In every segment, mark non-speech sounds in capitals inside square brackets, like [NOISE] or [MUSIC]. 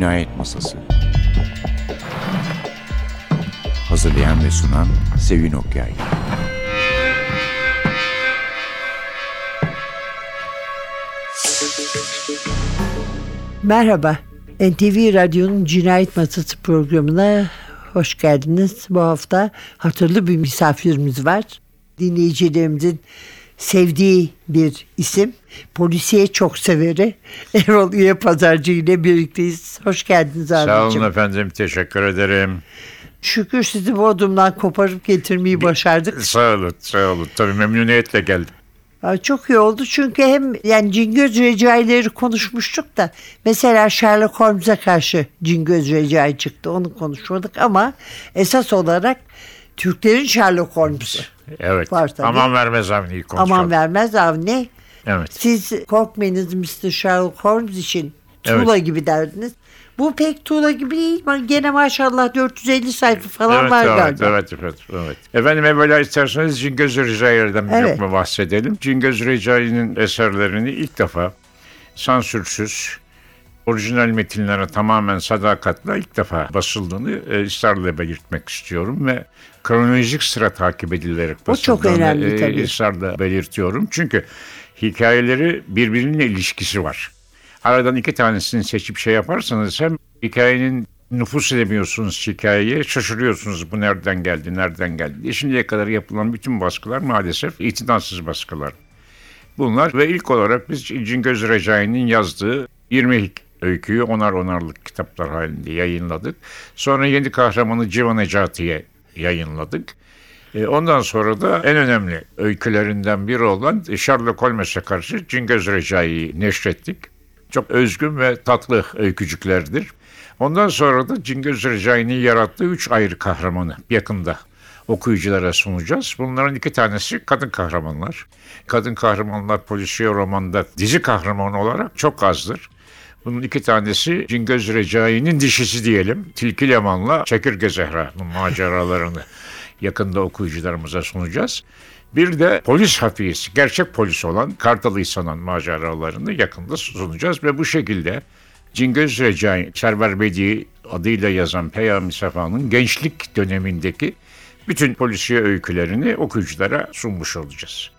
Cinayet Masası Hazırlayan ve sunan Sevin Okyay Merhaba, NTV Radyo'nun Cinayet Masası programına hoş geldiniz. Bu hafta hatırlı bir misafirimiz var. Dinleyicilerimizin sevdiği bir isim. Polisiye çok severi. [LAUGHS] Erol Üye Pazarcı ile birlikteyiz. Hoş geldiniz Sağ abicim. olun efendim. Teşekkür ederim. Şükür sizi Bodrum'dan koparıp getirmeyi başardık. Sağ olun. Sağ olun. Tabii memnuniyetle geldim. Çok iyi oldu çünkü hem yani Cingöz Recai'leri konuşmuştuk da mesela Sherlock Holmes'a karşı Cingöz Recai çıktı onu konuşmadık ama esas olarak Türklerin Sherlock Holmes'u. Evet. Var tabii. Aman vermez Avni'yi konuşalım. Aman vermez Avni. Evet. Siz korkmayınız Mr. Sherlock Holmes için tuğla gibi derdiniz. Bu pek tuğla gibi değil gene maşallah 450 sayfa falan Evet, var evet, galiba. evet, evet, evet. Efendim evvela isterseniz Cingöz Recai'den bir Evet. lokma bahsedelim. Cingöz Recai'nin eserlerini ilk defa sansürsüz, orijinal metinlere tamamen sadakatle ilk defa basıldığını e, ısrarla belirtmek istiyorum ve kronolojik sıra takip edilerek basıldığını önemli e, tabii. ısrarla belirtiyorum. Çünkü hikayeleri birbirine ilişkisi var. Aradan iki tanesini seçip şey yaparsanız hem hikayenin nüfus edemiyorsunuz hikayeye şaşırıyorsunuz bu nereden geldi nereden geldi diye. Şimdiye kadar yapılan bütün baskılar maalesef itinatsız baskılar. Bunlar ve ilk olarak biz Cingöz Recai'nin yazdığı 20 öyküyü onar onarlık kitaplar halinde yayınladık. Sonra yeni kahramanı Civan Necati'ye yayınladık. E, Ondan sonra da en önemli öykülerinden biri olan Sherlock Holmes'e karşı Cingöz Recai'yi neşrettik. Çok özgün ve tatlı öykücüklerdir. Ondan sonra da Cingöz Recai'nin yarattığı üç ayrı kahramanı yakında okuyuculara sunacağız. Bunların iki tanesi kadın kahramanlar. Kadın kahramanlar polisiye romanda dizi kahramanı olarak çok azdır. Bunun iki tanesi Cingöz Recai'nin dişisi diyelim. Tilki Leman'la Çekirge Zehra'nın maceralarını [LAUGHS] yakında okuyucularımıza sunacağız. Bir de polis hafiyesi, gerçek polis olan Kartal İhsan'ın maceralarını yakında sunacağız ve bu şekilde Cingöz Recai, Server Bedi adıyla yazan Peyami Sefa'nın gençlik dönemindeki bütün polisiye öykülerini okuyuculara sunmuş olacağız.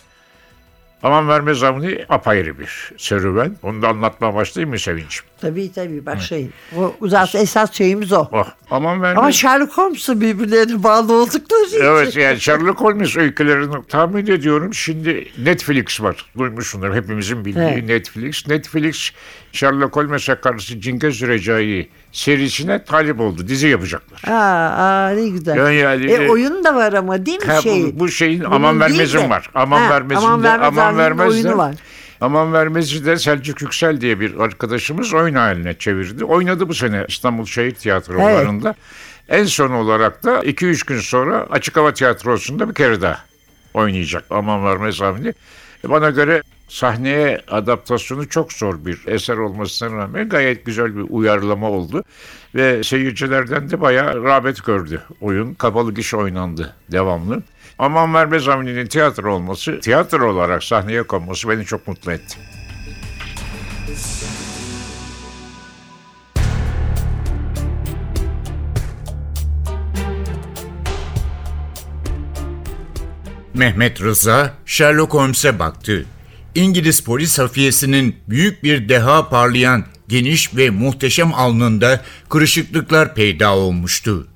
Aman verme zamını apayrı bir serüven. Onu da anlatmaya başlayayım mı Sevinç'im? Tabii tabii başlayın. O uzat esas şeyimiz o. Oh, aman verme. Ama Sherlock Holmes'la birbirlerine bağlı oldukları için. Evet yani Sherlock Holmes öykülerini tahmin ediyorum. Şimdi Netflix var. Duymuşsundur hepimizin bildiği Evet. Netflix. Netflix Sherlock Holmes'e karşı Cingöz Recai serisine talip oldu. Dizi yapacaklar. Aa, aa ne güzel. Yani- yani- e, oyun da var ama değil mi Ha, şey? bu, bu şeyin Bunun aman değil vermezin de- var. Aman Ha, vermezin Aman de Vermez aman vermez oyunu de. var. Aman vermezi de Selçuk Yüksel diye bir arkadaşımız oyun haline çevirdi. Oynadı bu sene İstanbul Şehir Tiyatroları'nda. En son olarak da 2-3 gün sonra Açık Hava Tiyatrosu'nda bir kere daha oynayacak Aman Vermez Avni. E, Bana göre sahneye adaptasyonu çok zor bir eser olmasına rağmen gayet güzel bir uyarlama oldu. Ve seyircilerden de bayağı rağbet gördü oyun. Kapalı gişe oynandı devamlı. Aman Vermez Avni'nin tiyatro olması, tiyatro olarak sahneye konması beni çok mutlu etti. Mehmet Rıza Sherlock Holmes'e baktı. İngiliz polis hafiyesinin büyük bir deha parlayan geniş ve muhteşem alnında kırışıklıklar peyda olmuştu.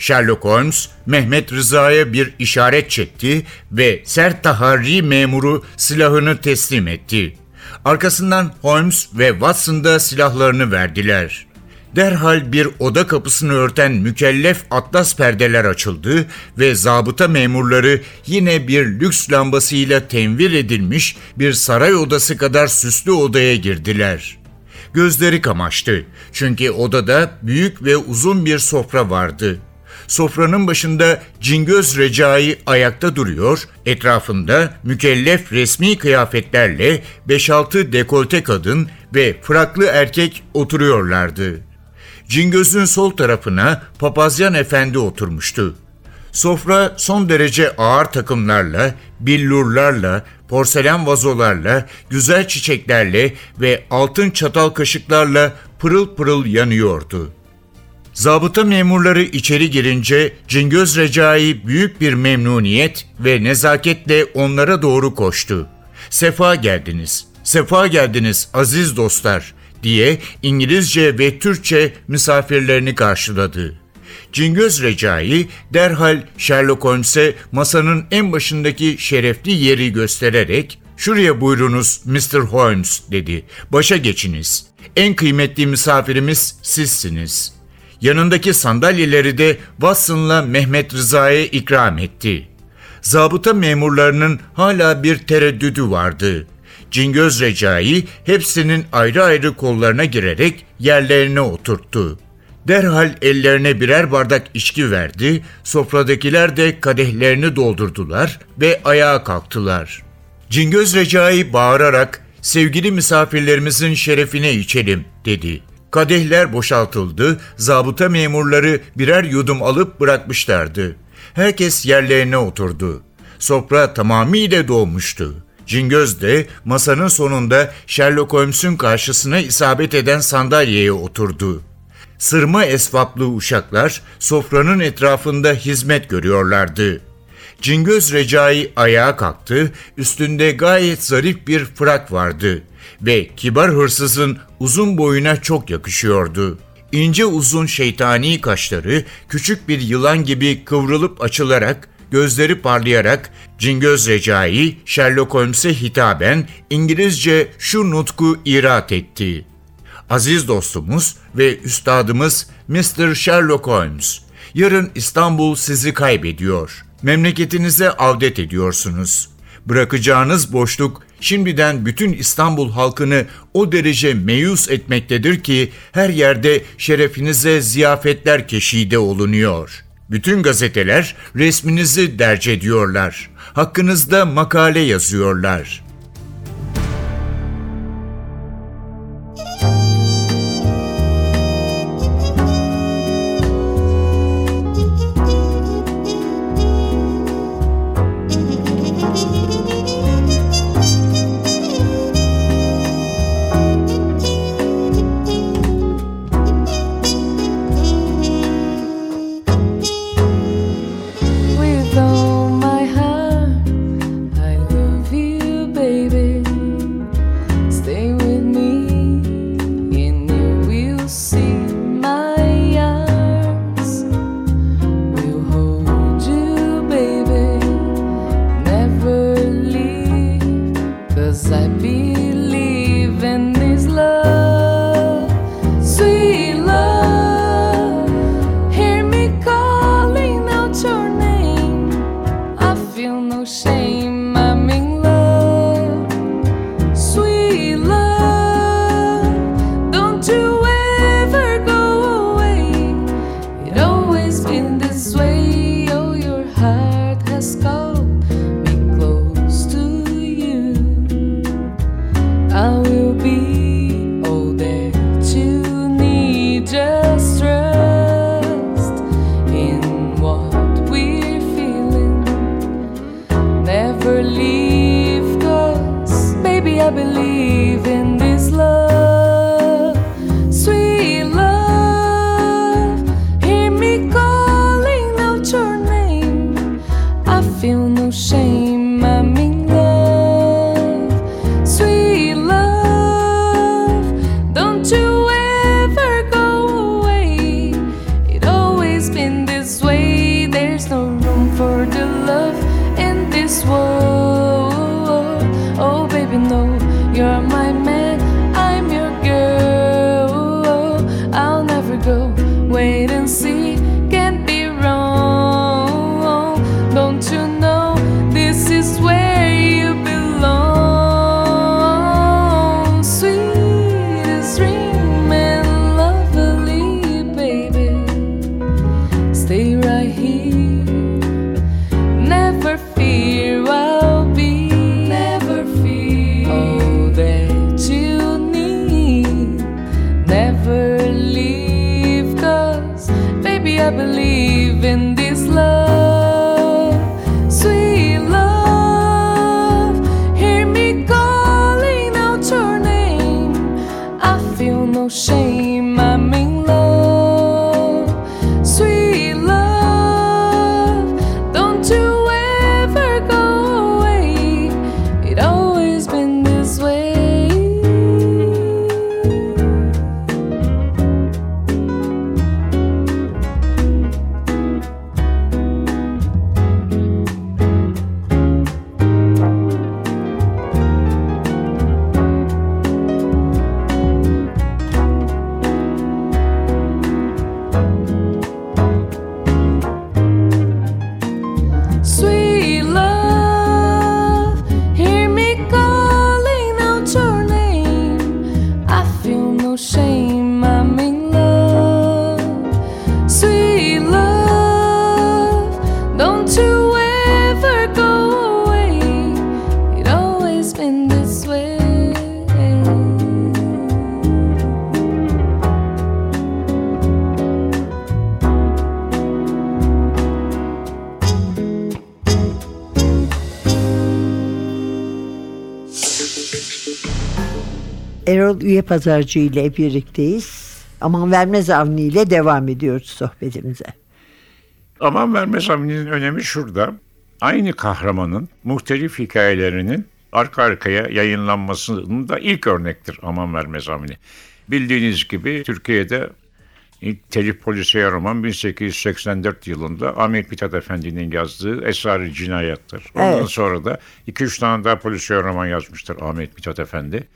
Sherlock Holmes Mehmet Rıza'ya bir işaret çekti ve sert taharri memuru silahını teslim etti. Arkasından Holmes ve Watson da silahlarını verdiler. Derhal bir oda kapısını örten mükellef atlas perdeler açıldı ve zabıta memurları yine bir lüks lambasıyla tenvir edilmiş bir saray odası kadar süslü odaya girdiler. Gözleri kamaştı çünkü odada büyük ve uzun bir sofra vardı. Sofranın başında Cingöz Recai ayakta duruyor, etrafında mükellef resmi kıyafetlerle 5-6 dekolte kadın ve fraklı erkek oturuyorlardı. Cingöz'ün sol tarafına Papazyan Efendi oturmuştu. Sofra son derece ağır takımlarla, billurlarla, porselen vazolarla, güzel çiçeklerle ve altın çatal kaşıklarla pırıl pırıl yanıyordu. Zabıta memurları içeri girince Cingöz Recai büyük bir memnuniyet ve nezaketle onlara doğru koştu. Sefa geldiniz, sefa geldiniz aziz dostlar diye İngilizce ve Türkçe misafirlerini karşıladı. Cingöz Recai derhal Sherlock Holmes'e masanın en başındaki şerefli yeri göstererek ''Şuraya buyurunuz Mr. Holmes'' dedi. ''Başa geçiniz. En kıymetli misafirimiz sizsiniz.'' Yanındaki sandalyeleri de Watson'la Mehmet Rıza'ya ikram etti. Zabıta memurlarının hala bir tereddüdü vardı. Cingöz Recai hepsinin ayrı ayrı kollarına girerek yerlerine oturttu. Derhal ellerine birer bardak içki verdi, sofradakiler de kadehlerini doldurdular ve ayağa kalktılar. Cingöz Recai bağırarak sevgili misafirlerimizin şerefine içelim dedi. Kadehler boşaltıldı, zabıta memurları birer yudum alıp bırakmışlardı. Herkes yerlerine oturdu. Sofra tamamıyla dolmuştu. Cingöz de masanın sonunda Sherlock Holmes'un karşısına isabet eden sandalyeye oturdu. Sırma esvaplı uşaklar sofranın etrafında hizmet görüyorlardı. Cingöz Recai ayağa kalktı, üstünde gayet zarif bir frak vardı ve kibar hırsızın uzun boyuna çok yakışıyordu. İnce uzun şeytani kaşları küçük bir yılan gibi kıvrılıp açılarak, gözleri parlayarak Cingöz Recai, Sherlock Holmes'e hitaben İngilizce şu nutku irat etti. Aziz dostumuz ve üstadımız Mr. Sherlock Holmes, yarın İstanbul sizi kaybediyor. Memleketinize avdet ediyorsunuz. Bırakacağınız boşluk şimdiden bütün İstanbul halkını o derece meyus etmektedir ki her yerde şerefinize ziyafetler keşide olunuyor. Bütün gazeteler resminizi derc ediyorlar. Hakkınızda makale yazıyorlar. Erol Üye Pazarcı ile birlikteyiz. Aman vermez Avni ile devam ediyoruz sohbetimize. Aman vermez Avni'nin önemi şurada. Aynı kahramanın muhtelif hikayelerinin arka arkaya yayınlanmasının da ilk örnektir Aman vermez Avni. Bildiğiniz gibi Türkiye'de ilk telif polisiye roman 1884 yılında Ahmet Mithat Efendi'nin yazdığı Esrar-ı Cinayet'tir. Ondan Evet. sonra da 2-3 tane daha polisiye roman yazmıştır Ahmet Mithat Efendi.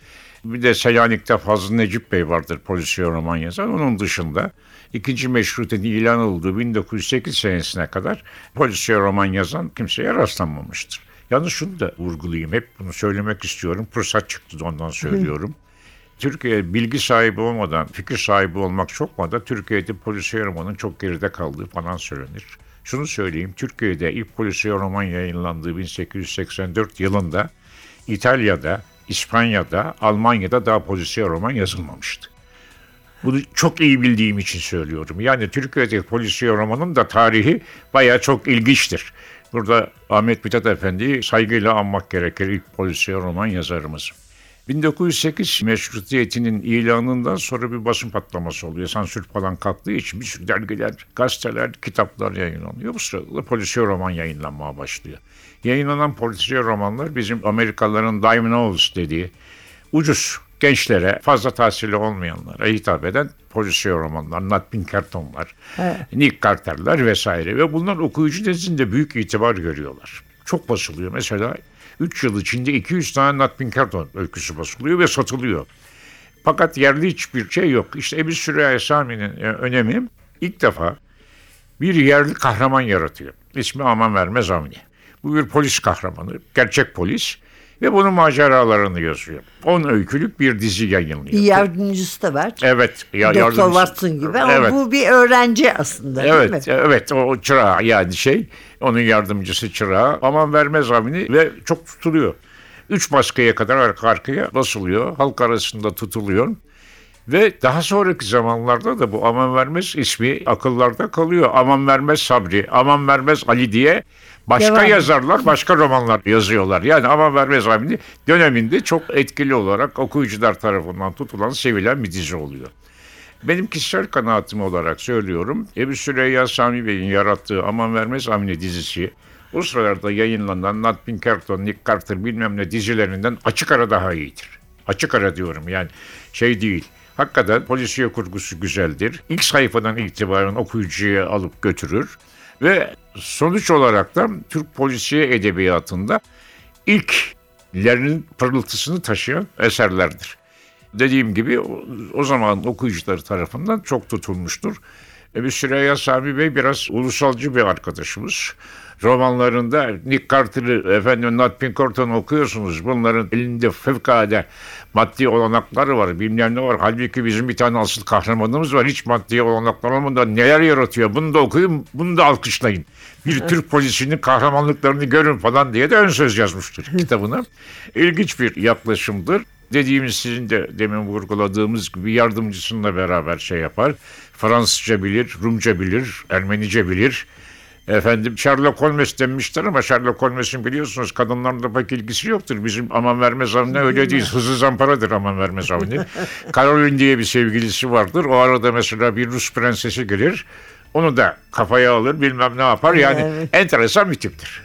Bir de Selanik'te Fazıl Necip Bey vardır polisiye roman yazan. Onun dışında ikinci meşrutetin ilan olduğu 1908 senesine kadar polisiye roman yazan kimseye rastlanmamıştır. Yalnız şunu da vurgulayayım. Hep bunu söylemek istiyorum. Fırsat çıktı da ondan söylüyorum. Türkiye bilgi sahibi olmadan, fikir sahibi olmak çok moda. Türkiye'de polisiye romanın çok geride kaldığı falan söylenir. Şunu söyleyeyim, Türkiye'de ilk polisiye roman yayınlandığı 1884 yılında İtalya'da, İspanya'da, Almanya'da daha polisiye roman yazılmamıştı. Bunu çok iyi bildiğim için söylüyorum. Yani Türkiye'deki polisiye romanın da tarihi bayağı çok ilginçtir. Burada Ahmet Mithat Efendi'yi saygıyla anmak gerekir ilk polisiye roman yazarımız. 1908 meşrutiyetinin ilanından sonra bir basın patlaması oluyor. Sansür falan kalktığı için bir sürü dergiler, gazeteler, kitaplar yayınlanıyor. Bu sırada da polisiye roman yayınlanmaya başlıyor. Yayınlanan polisiye romanlar bizim Amerikalıların Novels dediği ucuz gençlere, fazla tahsili olmayanlara hitap eden polisiye romanlar, Nat Pinkerton'lar, Nick Carter'lar vesaire. Ve bunlar okuyucu nezdinde büyük itibar görüyorlar. Çok basılıyor. Mesela 3 yıl içinde 200 tane Nat Pinkerton öyküsü basılıyor ve satılıyor. Fakat yerli hiçbir şey yok. İşte Ebu Süreyya Sami'nin e, önemi ilk defa bir yerli kahraman yaratıyor. İsmi Aman Vermez Avni. Bu bir polis kahramanı, gerçek polis ve bunun maceralarını yazıyor. 10 öykülük bir dizi yayınlıyor. Yardımcısı da var. Evet. Ya, Doktor yardımcısı- Watson gibi ama Evet. bu bir öğrenci aslında değil mi? Evet, evet o, çırağı yani şey, onun yardımcısı çırağı. Aman vermez avni ve çok tutuluyor. Üç baskıya kadar arka arkaya basılıyor, halk arasında tutuluyor. Ve daha sonraki zamanlarda da bu Aman Vermez ismi akıllarda kalıyor. Aman Vermez Sabri, Aman Vermez Ali diye başka Devam. yazarlar başka romanlar yazıyorlar. Yani Aman Vermez Avni döneminde çok etkili olarak okuyucular tarafından tutulan, sevilen bir dizi oluyor. Benim kişisel kanaatim olarak söylüyorum. Ebu Süreyya Sami Bey'in yarattığı Aman Vermez Amine dizisi o sıralarda yayınlanan Nat Pinkerton, Nick Carter bilmem ne dizilerinden açık ara daha iyidir. Açık ara diyorum yani şey değil. Hakikaten polisiye kurgusu güzeldir. İlk sayfadan itibaren okuyucuya alıp götürür. Ve sonuç olarak da Türk polisiye edebiyatında ilklerinin pırıltısını taşıyan eserlerdir dediğim gibi o, zaman okuyucuları tarafından çok tutulmuştur. E, Süreyya Sami Bey biraz ulusalcı bir arkadaşımız. Romanlarında Nick Carter'ı, efendim Nat Pinkerton'u okuyorsunuz. Bunların elinde fevkalade maddi olanakları var, bilmem ne var. Halbuki bizim bir tane asıl kahramanımız var. Hiç maddi olanaklar olmadan neler yaratıyor. Bunu da okuyun, bunu da alkışlayın. Bir Türk polisinin kahramanlıklarını görün falan diye de ön söz yazmıştır kitabına. İlginç bir yaklaşımdır dediğimiz sizin de demin vurguladığımız gibi yardımcısıyla beraber şey yapar. Fransızca bilir, Rumca bilir, Ermenice bilir. Efendim Sherlock Holmes demişler ama Sherlock Holmes'in biliyorsunuz kadınlarla pek ilgisi yoktur. Bizim aman vermez avni öyle değil. Hızlı zamparadır aman vermez avni. [LAUGHS] Caroline diye bir sevgilisi vardır. O arada mesela bir Rus prensesi gelir. Onu da kafaya alır bilmem ne yapar. Yani Evet. enteresan bir tiptir.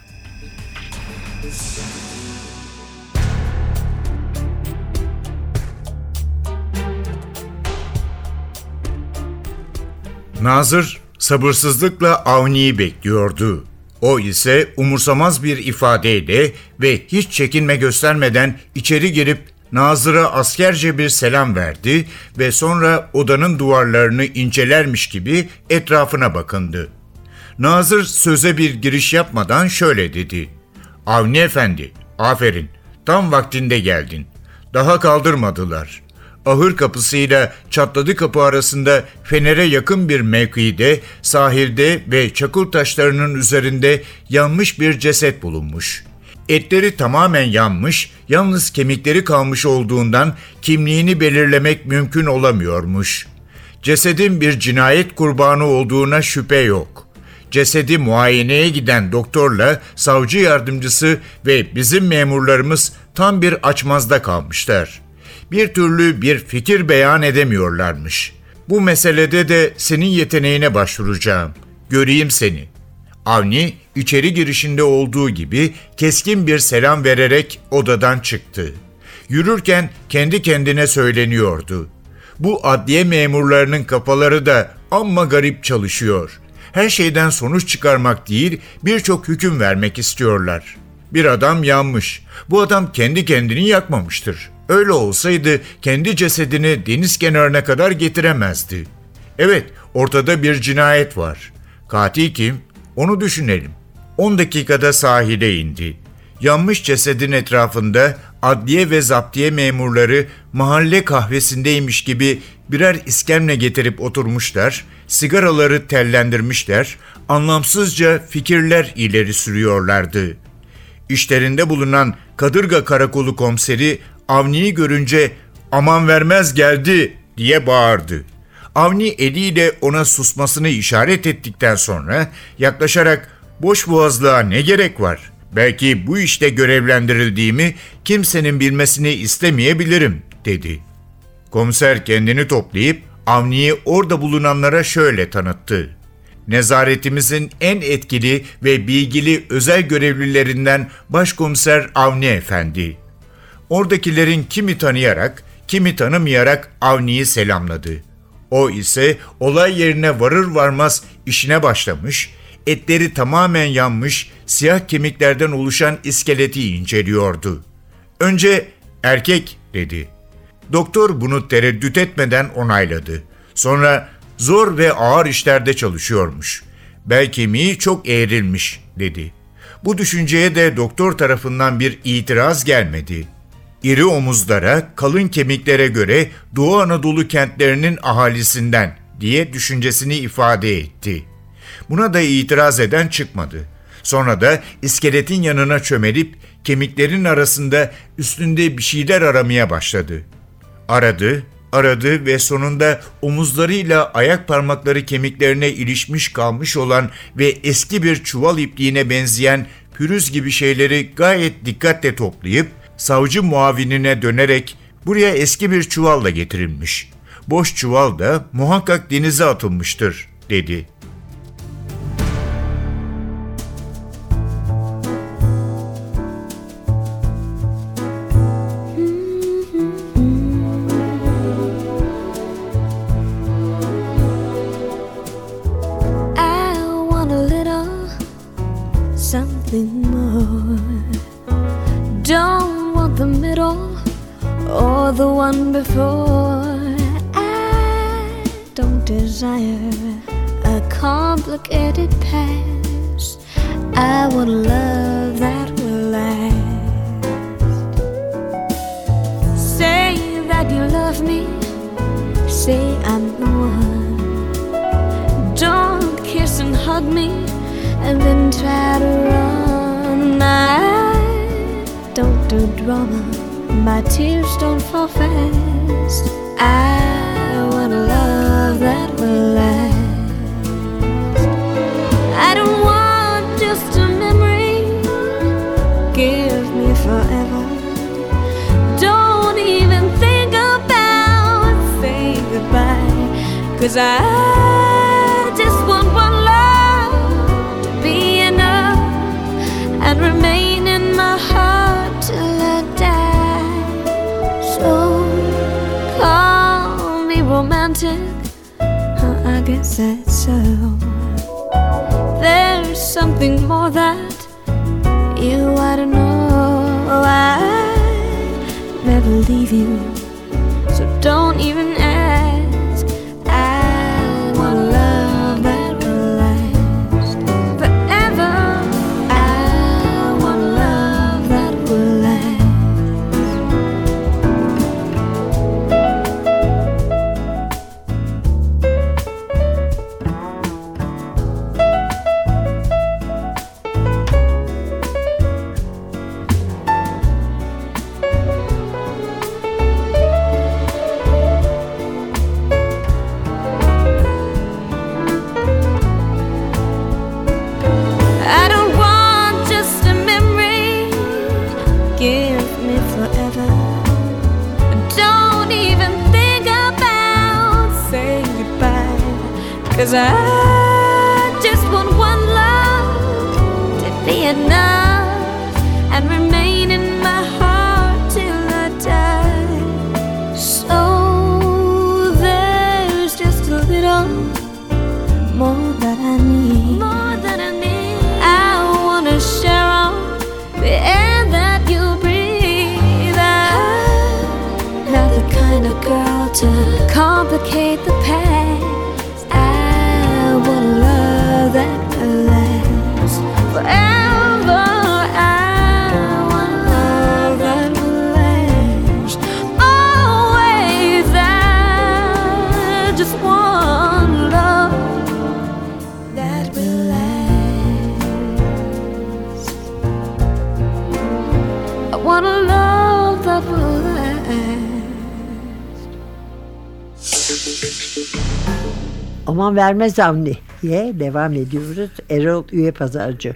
Nazır sabırsızlıkla Avni'yi bekliyordu. O ise umursamaz bir ifadeyle ve hiç çekinme göstermeden içeri girip Nazır'a askerce bir selam verdi ve sonra odanın duvarlarını incelermiş gibi etrafına bakındı. Nazır söze bir giriş yapmadan şöyle dedi. Avni efendi, aferin, tam vaktinde geldin. Daha kaldırmadılar. Ahır kapısıyla çatladı kapı arasında fenere yakın bir mevkide, sahilde ve çakıl taşlarının üzerinde yanmış bir ceset bulunmuş. Etleri tamamen yanmış, yalnız kemikleri kalmış olduğundan kimliğini belirlemek mümkün olamıyormuş. Cesedin bir cinayet kurbanı olduğuna şüphe yok. Cesedi muayeneye giden doktorla savcı yardımcısı ve bizim memurlarımız tam bir açmazda kalmışlar. Bir türlü bir fikir beyan edemiyorlarmış. Bu meselede de senin yeteneğine başvuracağım. Göreyim seni. Avni içeri girişinde olduğu gibi keskin bir selam vererek odadan çıktı. Yürürken kendi kendine söyleniyordu. Bu adliye memurlarının kafaları da amma garip çalışıyor. Her şeyden sonuç çıkarmak değil, birçok hüküm vermek istiyorlar. Bir adam yanmış. Bu adam kendi kendini yakmamıştır. Öyle olsaydı kendi cesedini deniz kenarına kadar getiremezdi. Evet, ortada bir cinayet var. Katil kim? Onu düşünelim. 10 dakikada sahile indi. Yanmış cesedin etrafında adliye ve zaptiye memurları mahalle kahvesindeymiş gibi birer iskemle getirip oturmuşlar, sigaraları tellendirmişler, anlamsızca fikirler ileri sürüyorlardı. İşlerinde bulunan Kadırga Karakolu komiseri Avni'yi görünce aman vermez geldi diye bağırdı. Avni eliyle ona susmasını işaret ettikten sonra yaklaşarak boş boğazlığa ne gerek var? Belki bu işte görevlendirildiğimi kimsenin bilmesini istemeyebilirim dedi. Komiser kendini toplayıp Avni'yi orada bulunanlara şöyle tanıttı. Nezaretimizin en etkili ve bilgili özel görevlilerinden Başkomiser Avni Efendi. Oradakilerin kimi tanıyarak, kimi tanımayarak Avni'yi selamladı. O ise olay yerine varır varmaz işine başlamış, etleri tamamen yanmış, siyah kemiklerden oluşan iskeleti inceliyordu. Önce erkek dedi. Doktor bunu tereddüt etmeden onayladı. Sonra zor ve ağır işlerde çalışıyormuş. Bel kemiği çok eğrilmiş dedi. Bu düşünceye de doktor tarafından bir itiraz gelmedi. İri omuzlara, kalın kemiklere göre Doğu Anadolu kentlerinin ahalisinden diye düşüncesini ifade etti. Buna da itiraz eden çıkmadı. Sonra da iskeletin yanına çömelip kemiklerin arasında üstünde bir şeyler aramaya başladı. Aradı, aradı ve sonunda omuzlarıyla ayak parmakları kemiklerine ilişmiş kalmış olan ve eski bir çuval ipliğine benzeyen pürüz gibi şeyleri gayet dikkatle toplayıp savcı muavinine dönerek buraya eski bir çuvalla getirilmiş. Boş çuval da muhakkak denize atılmıştır dedi. Do drama, my tears don't fall fast. I want a love that will last. I don't want just a memory, give me forever. Don't even think about saying goodbye. Cause I just want one love to be enough and remain guess that's so. There's something more that you ought to know. I never leave you, so don't even ask. midnight Aman vermez Avni diye devam ediyoruz. Erol Üye Pazarcı.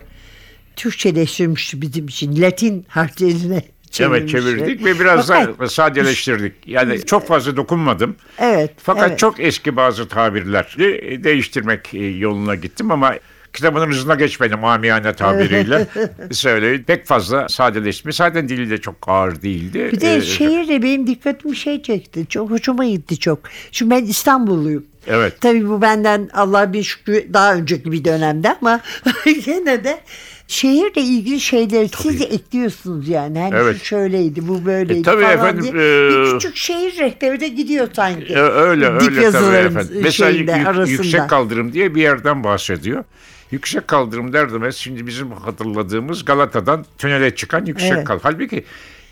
Türkçeleştirmişti bizim için. Latin harflerine Evet çevirdik ve biraz Fakat- da sadeleştirdik. Yani çok fazla dokunmadım. Evet. Fakat evet. çok eski bazı tabirleri değiştirmek e, yoluna gittim ama kitabın hızına geçmedim amiyane tabiriyle. [LAUGHS] Söyleyeyim. Pek fazla sadeleşmiş. Zaten dili de çok ağır değildi. Bir de Ee, şehir de benim dikkatimi şey çekti. Çok hoşuma gitti çok. Şimdi ben İstanbulluyum. Evet. Tabii bu benden Allah bir şükür daha önceki bir dönemde ama [LAUGHS] gene de şehirle ilgili şeyleri siz de ekliyorsunuz yani. Hani Evet. şu şöyleydi, bu böyleydi E, tabii falan efendim, diye. e, bir küçük şehir rehberi de gidiyor sanki. E, öyle Dip öyle tabii efendim. Mesela yük- arasında. yüksek kaldırım diye bir yerden bahsediyor. Yüksek kaldırım derdimiz şimdi bizim hatırladığımız Galata'dan tünele çıkan yüksek Evet. kaldırım. Halbuki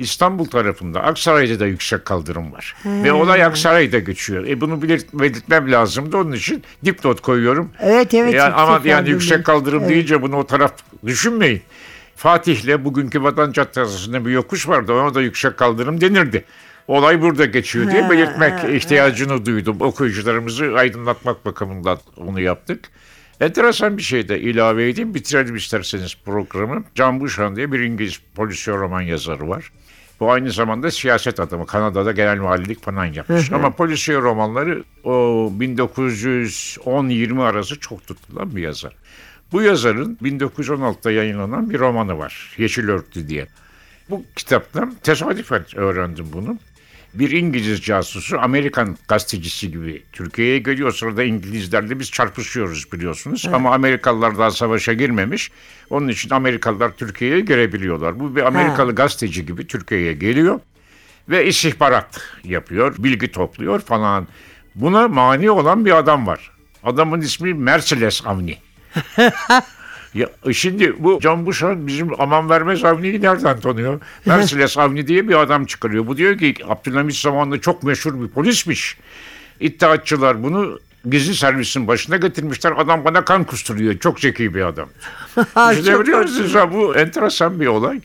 İstanbul tarafında Aksaray'da da yüksek kaldırım var. Ve olay Aksaray'da geçiyor. E bunu belirt, belirtmem lazımdı. Onun için dipnot koyuyorum. Evet, evet, Yani, ama yani kaldırım. yüksek kaldırım Evet. deyince bunu o taraf düşünmeyin. Fatih'le bugünkü Vatan Caddesi'nde bir yokuş vardı. Ona da yüksek kaldırım denirdi. Olay burada geçiyor diye Ha, belirtmek ha, ihtiyacını duydum. Okuyucularımızı aydınlatmak bakımından onu yaptık. Enteresan bir şey de ilave edeyim. Bitirelim isterseniz programı. Can Buşan diye bir İngiliz polisiye roman yazarı var. Bu aynı zamanda siyaset adamı. Kanada'da genel valilik falan yapmış. Ama polisiye romanları o 1910-20 arası çok tutulan bir yazar. Bu yazarın 1916'da yayınlanan bir romanı var. Yeşil Örtü diye. Bu kitaptan tesadüfen öğrendim bunu. Bir İngiliz casusu Amerikan gazetecisi gibi Türkiye'ye geliyor. O sırada İngilizlerle biz çarpışıyoruz biliyorsunuz. Ama Amerikalılar daha savaşa girmemiş. Onun için Amerikalılar Türkiye'ye girebiliyorlar. Bu bir Amerikalı gazeteci gibi Türkiye'ye geliyor ve istihbarat yapıyor, bilgi topluyor falan. Buna mani olan bir adam var. Adamın ismi Mercedes Avni. [LAUGHS] Ya şimdi bu Can Buşan bizim aman vermez Avni'yi nereden tanıyor? [LAUGHS] Mercedes Avni diye bir adam çıkarıyor. Bu diyor ki Abdülhamit zamanında çok meşhur bir polismiş. İttihatçılar bunu gizli servisin başına getirmişler. Adam bana kan kusturuyor. Çok zeki bir adam. [LAUGHS] Ha, İşte çok biliyor musunuz bu enteresan bir olay.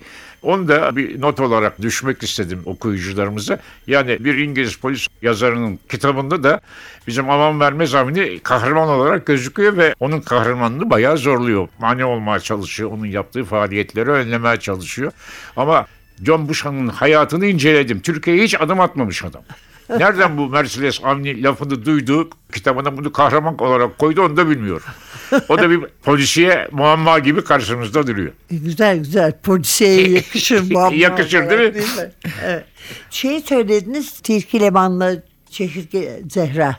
Onu da bir not olarak düşmek istedim okuyucularımıza. Yani bir İngiliz polis yazarının kitabında da bizim aman vermez Avni kahraman olarak gözüküyor ve onun kahramanını bayağı zorluyor. Mani olmaya çalışıyor. Onun yaptığı faaliyetleri önlemeye çalışıyor. Ama John Busha'nın hayatını inceledim. Türkiye'ye hiç adım atmamış adam. Nereden bu Mercedes Avni lafını duydu, kitabına bunu kahraman olarak koydu onu da bilmiyorum. O da bir polisiye muamma gibi karşımızda duruyor. Güzel güzel. Polisiye yakışır [LAUGHS] bu. ama. Yakışır değil mi? Evet. Şey söylediniz Tilki Leman'la Çekirge Zehra.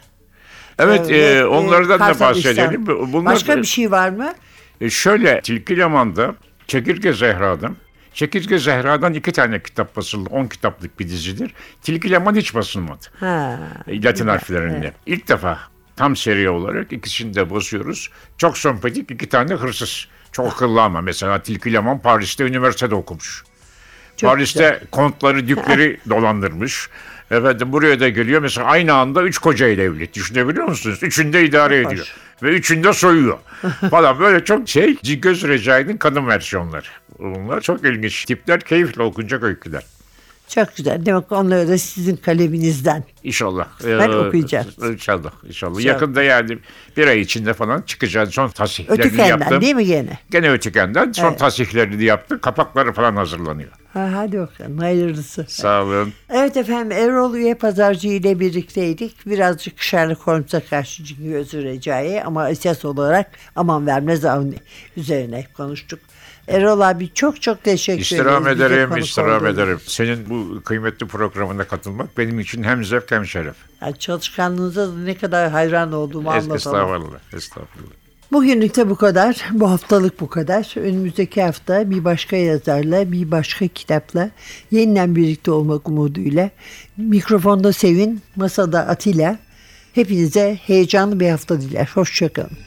Evet, Ee, e, ve, onlardan da Kartal bahsedelim. Bunlar, Başka bir şey var mı? E, şöyle, Tilki Leman'da Çekirge Zehra'dan, Çekirge Zehra'dan iki tane kitap basıldı. On kitaplık bir dizidir. Tilki Leman hiç basılmadı. Ha. E, Latin harflerinde. İlk defa tam seri olarak ikisini de basıyoruz. Çok sempatik iki tane hırsız. Çok akıllı ama mesela Tilki Leman Paris'te üniversitede okumuş. Çok Paris'te kontları, dükleri [LAUGHS] dolandırmış. Efendim buraya da geliyor. Mesela aynı anda üç koca ile evli. Düşünebiliyor musunuz? Üçünde idare ediyor. Ve üçünde soyuyor. [LAUGHS] Falan böyle çok şey. Cingöz Recai'nin kadın versiyonları. Bunlar çok ilginç tipler. Keyifle okunacak öyküler. Çok güzel. Demek onları da sizin kaleminizden. İnşallah. Ben Ee, okuyacağım. İnşallah. İnşallah. Çok. Yakında yani bir ay içinde falan çıkacağız. Son tasihlerini Ötükenden yaptım. değil mi gene? Gene ötükenden. Son Evet. tasihlerini yaptım. Kapakları falan hazırlanıyor. Ha, hadi bakalım hayırlısı. Sağ olun. Evet efendim Erol Üye Pazarcı ile birlikteydik. Birazcık Sherlock Holmes'a karşı gözü recai ama esas olarak aman vermez avni üzerine konuştuk. Erol abi çok çok teşekkür İstirham ederim, konuk istirham ederim. Senin bu kıymetli programına katılmak benim için hem zevk hem şeref. Yani çalışkanlığınıza da ne kadar hayran olduğumu Es- anlatamam. Estağfurullah, estağfurullah. Bugünlük de bu kadar. Bu haftalık bu kadar. Önümüzdeki hafta bir başka yazarla, bir başka kitapla yeniden birlikte olmak umuduyla. Mikrofonda Sevin, masada Atilla. Hepinize heyecanlı bir hafta diler. Hoşçakalın.